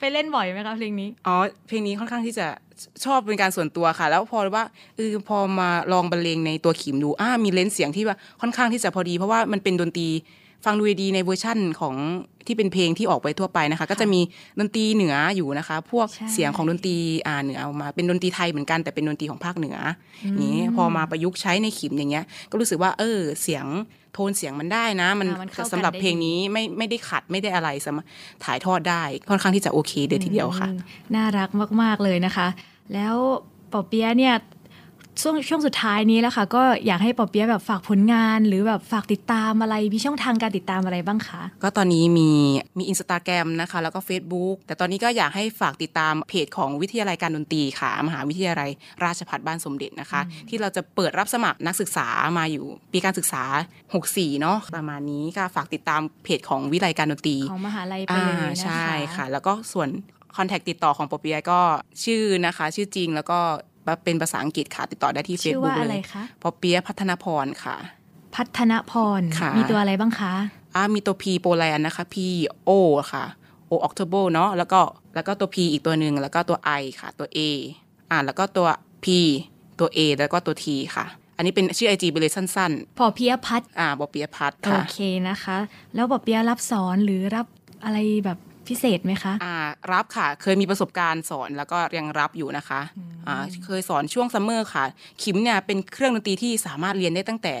ไปเล่นบ่อยไหมคะเพลงนี้ อ๋อ เพลงนี้ค่อนข้างที่จะชอบเป็นการส่วนตัวค่ะ แล้วพอว่าเออพอมาลองบรรเลงในตัวขิมดูอ่ามีเลนส์เสียงที่ว่าค่อนข้างที่จะพอดี เพราะว่ามันเป็นดนตรีฟังดูดีในเวอร์ชั่นของที่เป็นเพลงที่ออกไปทั่วไปนะคะ ก็จะมีดนตรีเหนืออยู่นะคะ พวกใช่เสียงของดนตรีอ่าเหนือเอามาเป็นดนตรีไทยเหมือนกันแต่เป็นดนตรีของภาคเหนืออมอย่างนี้พอมาประยุกต์ใช้ในขิมอย่างเงี้ย ก็รู้สึกว่าเออเสียง โทนเสียงมันได้นะ มันอ่ามันเข้ากันสำหรับได้เพลงนี้ไม่ไม่ได้ขัดไม่ได้อะไรสามารถถ่ายทอดได้ค่อนข้างที่จะโอเคเดียวทีเดียวค่ะอืมน่ารักมาก ๆ เลยนะคะ แล้วปอเปียะเนี่ย ช่วงช่วงสุดท้ายนี้แล้วค่ะ ก็อยากให้ปอเปียะแบบฝากผลงานหรือแบบฝากติดตามอะไรมีช่องทางการติดตามอะไรบ้างคะ ก็ตอนนี้มีมีอินสตาแกรมนะคะ แล้วก็ Facebook แต่ตอนนี้ก็อยากให้ฝากติดตามเพจของวิทยาลัยการดนตรีค่ะ มหาวิทยาลัยราชภัฏบ้านสมเด็จนะคะ ที่เราจะเปิดรับสมัครนักศึกษามาอยู่ปีการศึกษา 64 เนาะประมาณนี้ก็ฝากติดตามเพจของวิทยาลัยการดนตรีของมหาลัยไปเลยอ่านะคะใช่ค่ะ แล้วก็ส่วนคอนแทคติดต่อของปอเปียะก็ชื่อนะคะ ชื่อจริงแล้วก็ เป็นภาษาอังกฤษค่ะ ติดต่อได้ที่ชื่อ Facebook ว่าอะเลไรยคะปอเปียะพัฒนพรค่ะ พัฒนพรค่ะมีตัวอะไรบ้างคะอ่ามีตัว P โปแลนด์นะคะ P O ค่ะ O October เนาะแล้วก็แล้วก็ตัว P อีกตัวหนึ่งแล้วก็ตัว I ค่ะ ตัว A อ่าแล้วก็ตัว P ตัว A แล้วก็ตัว T ค่ะ อันนี้เป็นชื่อ IG ไปเลยสั้นพอเพียพัฒน์ๆอ่าบอเปียพัฒน์โอค่ะเคนะคะ แล้วปอเปียะรับสอนหรือรับอะไรแบบ พิเศษไหมคะอ่ารับค่ะ เคยมีประสบการณ์สอนแล้วก็ยังรับอยู่นะคะอ่าเคยสอนช่วงซัมเมอร์ค่ะ ขิมเนี่ยเป็นเครื่องดนตรีที่สามารถเรียนได้ตั้งแต่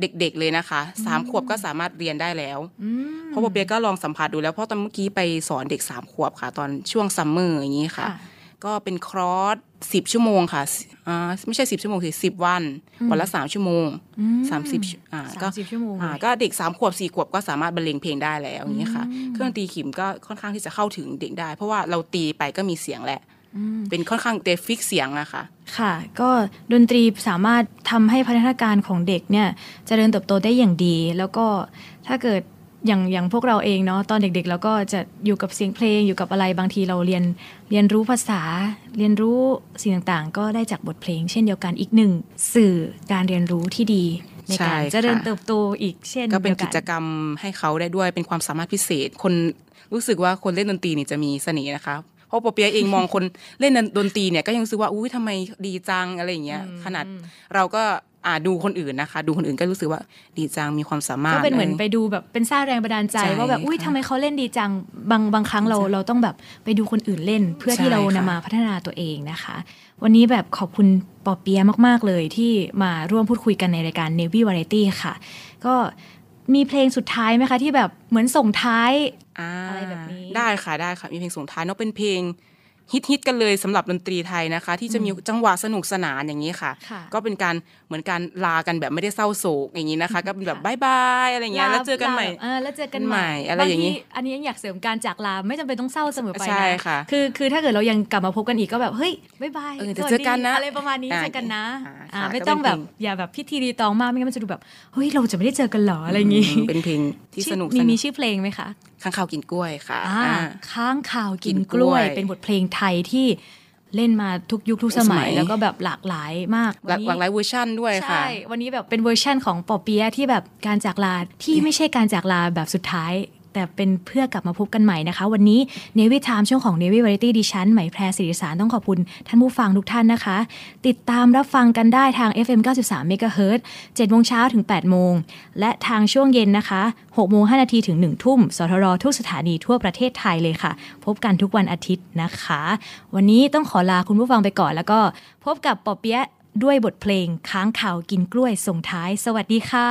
เด็กๆเลยนะคะสามขวบก็สามารถเรียนได้แล้วอืมเพราะปอเปียะก็ลองสัมผัสดูแล้วเพราะตอนเมื่อกี้ไปสอนเด็กสามขวบค่ะ ตอนช่วง summer อย่างนี้ค่ะค่ะ ก็เป็นคอร์สสิบชั่วโมงค่ะอ่าไม่ใช่สิบชั่วโมงสิสิบวัน วันละสามชั่วโมงอืสามสิบอ่าก็สามสิบชั่วโมงอ่าเลยก็เด็กสามขวบสี่ขวบก็สามารถบรรเลงเพลงได้แล้วอย่างนี้ค่ะ เครื่องดนตรีขิมก็ค่อนข้างที่จะเข้าถึงเด็กได้ เพราะว่าเราตีไปก็มีเสียงแหละอืมเป็นค่อนข้างจะ fix เสียงอะค่ะ ค่ะ ก็ดนตรีสามารถทำให้พัฒนาการของเด็กเนี่ยเจริญเติบโตได้อย่างดี แล้วก็ถ้าเกิด อย่างอย่างพวกเราเองเนาะตอนเด็กๆเราก็จะอยู่กับเสียงเพลงอยู่กับอะไรบางทีเราเรียนเรียนรู้ภาษา เรียนรู้สิ่งต่างๆ ก็ได้จากบทเพลง เช่นเดียวกันอีกหนึ่งสื่อการเรียนรู้ที่ดีในใช่การค่ะเจริญเติบโตอีกเช่นก็เป็นดียวกิจกรรมให้เขาได้ด้วยเป็นความสามารถพิเศษ คนรู้สึกว่าคนเล่นดนตรีนี่จะมีเสน่ห์นะคะเพราะปอเปียะเองมองคนเล่นดนตรีเนี่ยก็ยังรู้สึกว่าอุ้ยทำไมดีจังอะไรอย่างเงี้ยขนาดเราก็อ่า ดูคนอื่นนะคะ ดูคนอื่นก็รู้สึกว่าดีจังมีความสามารถก็เป็นเหมือนอะไรไปดูแบบเป็นสร้างแรงบันดาลใจใช่ว่าแบบอุ้ยค่ะทำไมเขาเล่นดีจังบางบางครั้งเราใช่เราต้องแบบไปดูคนอื่นเล่น เพื่อที่ใช่เรานำค่ะมาพัฒนาตัวเองนะคะ วันนี้แบบขอบคุณปอเปียะมาก ๆ เลยที่มาร่วมพูดคุยกันในรายการ Navy Variety ค่ะ ก็มีเพลงสุดท้ายไหมคะ ที่แบบเหมือนส่งท้ายอ่าอะไรแบบนี้ได้ค่ะได้ค่ะมีเพลงส่งท้ายเนาะเป็นเพลง ฮิตฮิตๆกันเลยสำหรับดนตรีไทยนะคะ ที่จะมีจังหวะสนุกสนานอย่างนี้ค่ะค่ะ ก็เป็นการเหมือนการลากันแบบไม่ได้เศร้าโศกอย่างนี้นะคะ ก็เป็นแบบค่ะ bye bye อะไรอย่างเงี้ยแล้วเจอกันใหม่ลาแบบเออแล้วเจอกันใหม่ใหม่อะไรอย่างนี้บทีอันนี้ยังอยากเสริมการจากลาไม่จำเป็นต้องเศร้าเสมอไปนะใช่ค่ะคือคือถ้าเกิดเรายังกลับมาพบกันอีกก็แบบเฮ้ยบ๊ายบายเออเดี๋ยวสวัสเจอกันนะอะไรประมาณนี้อ่าเจอกันนะอ่าอ่าค่ะไม่ก็ต้องเป็นแบบเพลงอย่าแบบพิธีรีตองมากไม่งั้นมันจะดูแบบเฮ้ยเราจะไม่ได้เจอกันเหรออะไรอย่างงี้เป็นเพลงที่สนุกมีสมีนานชื่อเพลงไหมคะค้างคาวกินกล้วยค่ะอ่าอ่าค้างคาวกินกินกล้วยกล้วยเป็นบทเพลงไทยที่เล่นมาทุกยุคทุกสมัยสมัยแล้วก็แบบหลากหลายมากหลากวันนี้หลากหลายเวอร์ชันด้วยค่ะ ใช่ วันนี้แบบเป็นเวอร์ชั่นของปอเปียะที่แบบการจากลาที่ไม่ใช่การจากลาแบบสุดท้าย แต่เป็นเพื่อกลับมาพบกันใหม่นะคะ วันนี้ Navy Time ช่วงของ Navy Variety ดิฉันไหมแพรสิริสารต้องขอบคุณท่านผู้ฟังทุกท่านนะคะ ติดตามรับฟังกันได้ทาง FM 93 MHz 7โมงเช้าถึง 8 โมง และทางช่วงเย็นนะคะ6โมง5นาทีถึง 1 ทุ่มสทรทุกสถานีทั่วประเทศไทยเลยค่ะ พบกันทุกวันอาทิตย์นะคะ วันนี้ต้องขอลาคุณผู้ฟังไปก่อน แล้วก็พบกับปอเปี๊ยะด้วยบทเพลงค้างข่าวกินกล้วยส่งท้าย สวัสดีค่ะ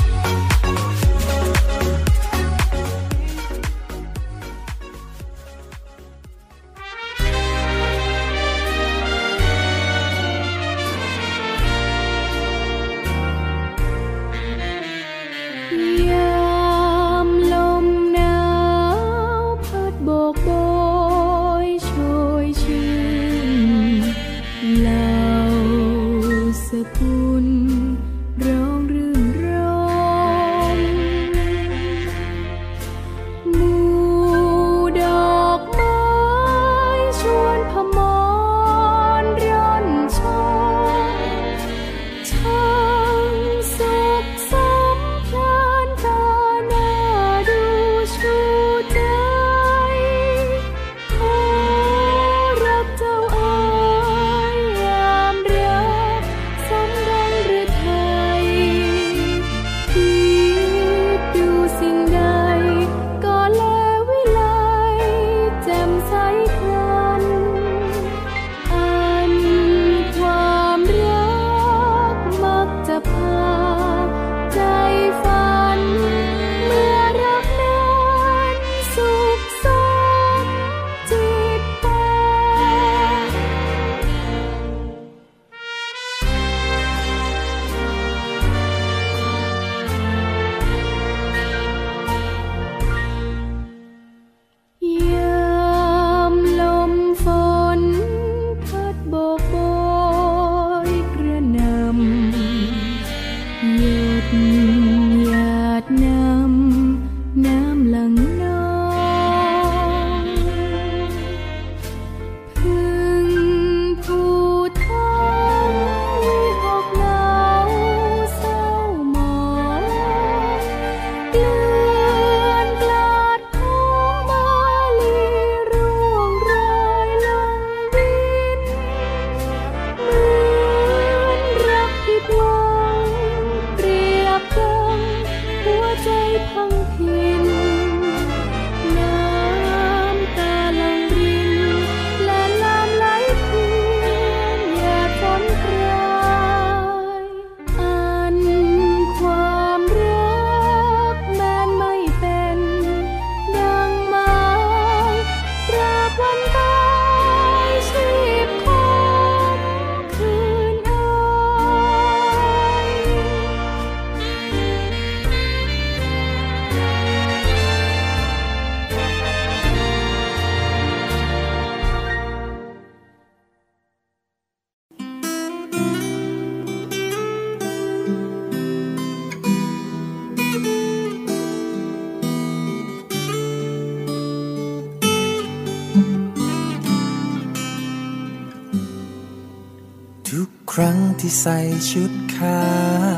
ครั้งที่ใส่ชุดขา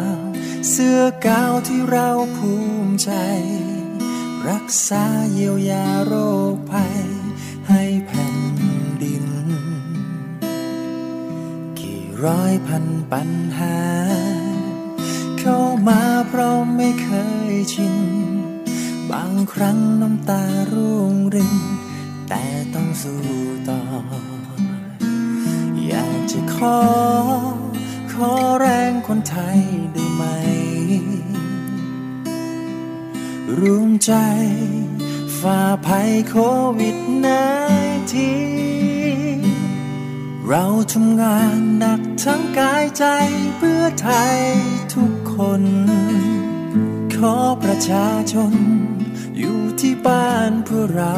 ว เสื้อกาวที่เราภูมิใจ รักษาเยียวยาโรคภัย ให้แผ่นดิน กี่ร้อยพันปัญหา เข้ามาเพราะไม่เคยชิน บางครั้งน้ำตาร่วงริน แต่ต้องสู้ต่อ จะขอ ขอแรงคนไทยได้ไหม รวมใจฝ่าภัยโควิดนทีเราทำงานหนักทั้งกายใจเพื่อไทยทุกคน ขอประชาชน อยู่ที่บ้านเพื่อเรา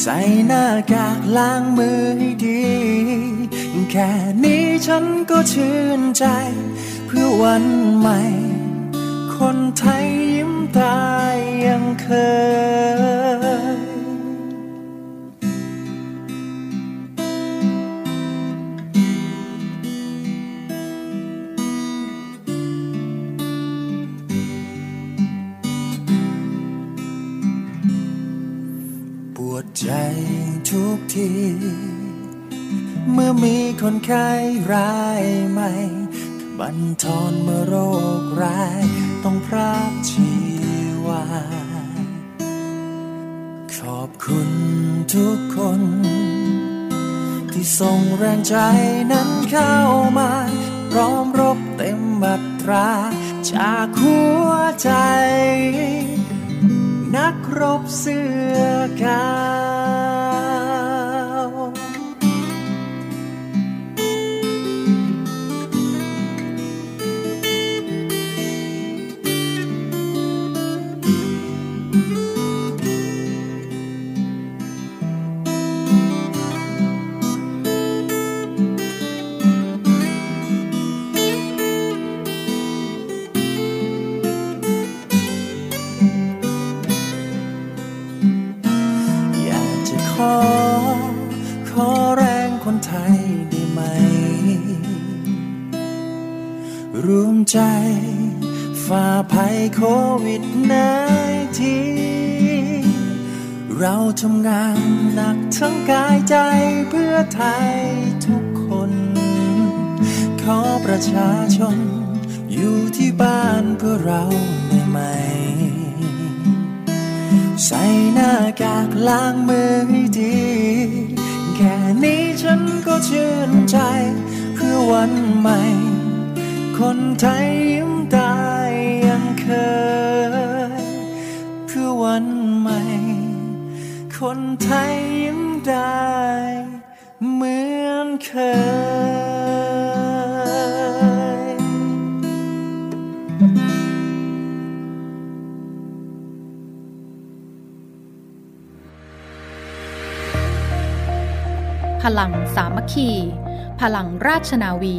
ใส่หน้ากากล้างมือให้ดี แค่นี้ฉันก็ชื่นใจ เพื่อวันใหม่ คนไทยยิ้มตายยังเคย ใจทุกที เมื่อมีคนไข้รายใหม่บันทอนเมื่อโรคร้าย ต้องพรากชีวา ขอบคุณทุกคน ที่ส่งแรงใจนั้นเข้ามา พร้อมรบเต็มบัตรา จากหัวใจ นักรบเสื้อกาว ใจฝ่าภัยโควิดนทีเราทำงานหนักทั้งกายใจเพื่อไทยทุกคน ขอประชาชน อยู่ที่บ้านเพื่อเราได้ไหม ใส่หน้ากากล้างมือให้ดี แค่นี้ฉันก็ชื่นใจเพื่อวันใหม่ คนไทยยิ้มได้ยังเคย เพื่อวันใหม่ คนไทยยิ้มได้เหมือนเคย พลังสามัคคี พลังราชนาวี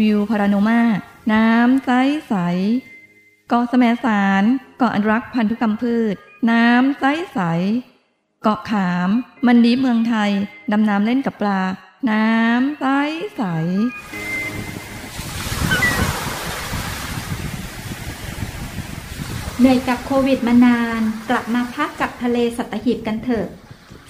วิวพาราโนมา น้ำใสใสเกาะสมสารเกาะอนุรักษ์พันธุกรรมพืช น้ำใสใสเกาะขาม มันดีเมืองไทย ดำน้ำเล่นกับปลา น้ำใสใสเหนื่อยกับโควิดมานาน กลับมาพักกับทะเลสัตหีบกันเถอะ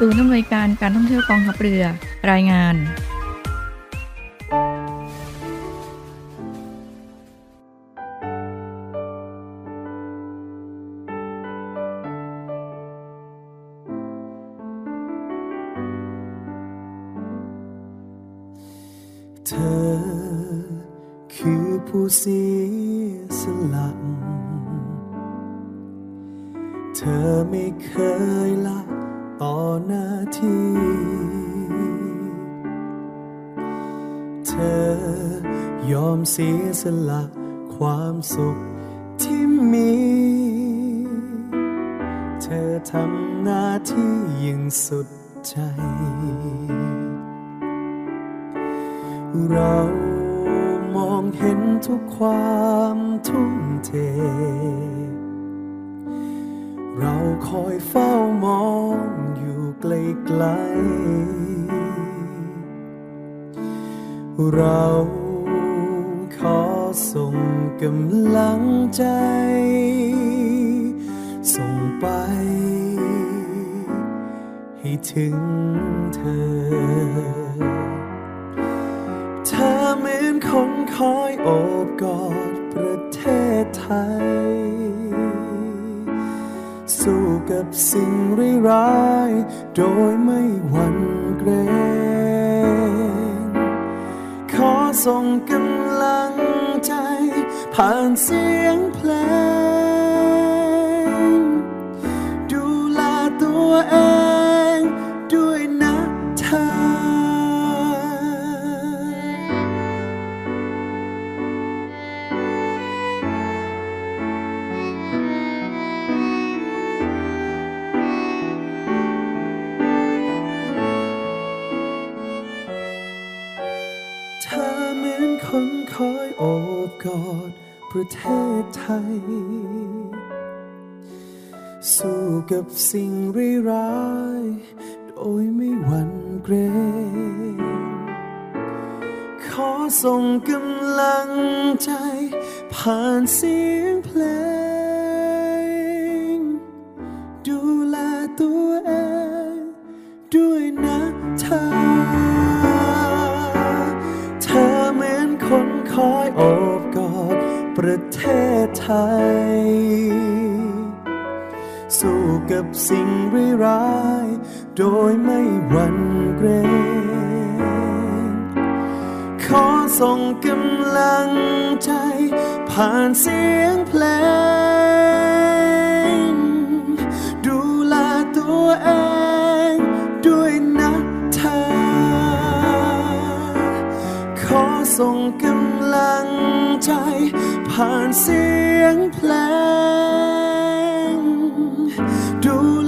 ศูนย์อำนวยการการท่องเที่ยวกองทัพเรือ รายงาน เธอคือผู้เสียสละ เธอไม่เคย เสียสละความสุขที่มี เธอทำหน้าที่ยิ่งสุดใจ เรามองเห็นทุกความทุ่มเท เราคอยเฝ้ามองอยู่ไกลๆเรา กำลังใจ ส่งไป ให้ถึงเธอเธอเหมือนคนคอยโอบกอดประเทศไทย สู้กับสิ่งร้ายโดยไม่หวั่นเกรง ขอส่งกำลัง ใจ ผ่านเสียงเพลง เทศไทย สู้กับสิ่งร้าย โดยไม่หวั่นเกรงขอส่งกำลังใจ ผ่านเสียงเพลง ย สู้กับสิ่งร้ายโดยไม่หวั่นเกรงขอส่งกำลังใจผ่านเสียงเพลง ดูแลตัวเองด้วยนะเธอ ขอส่งกำลังใจ ผ่านเสียงเพลงดูแล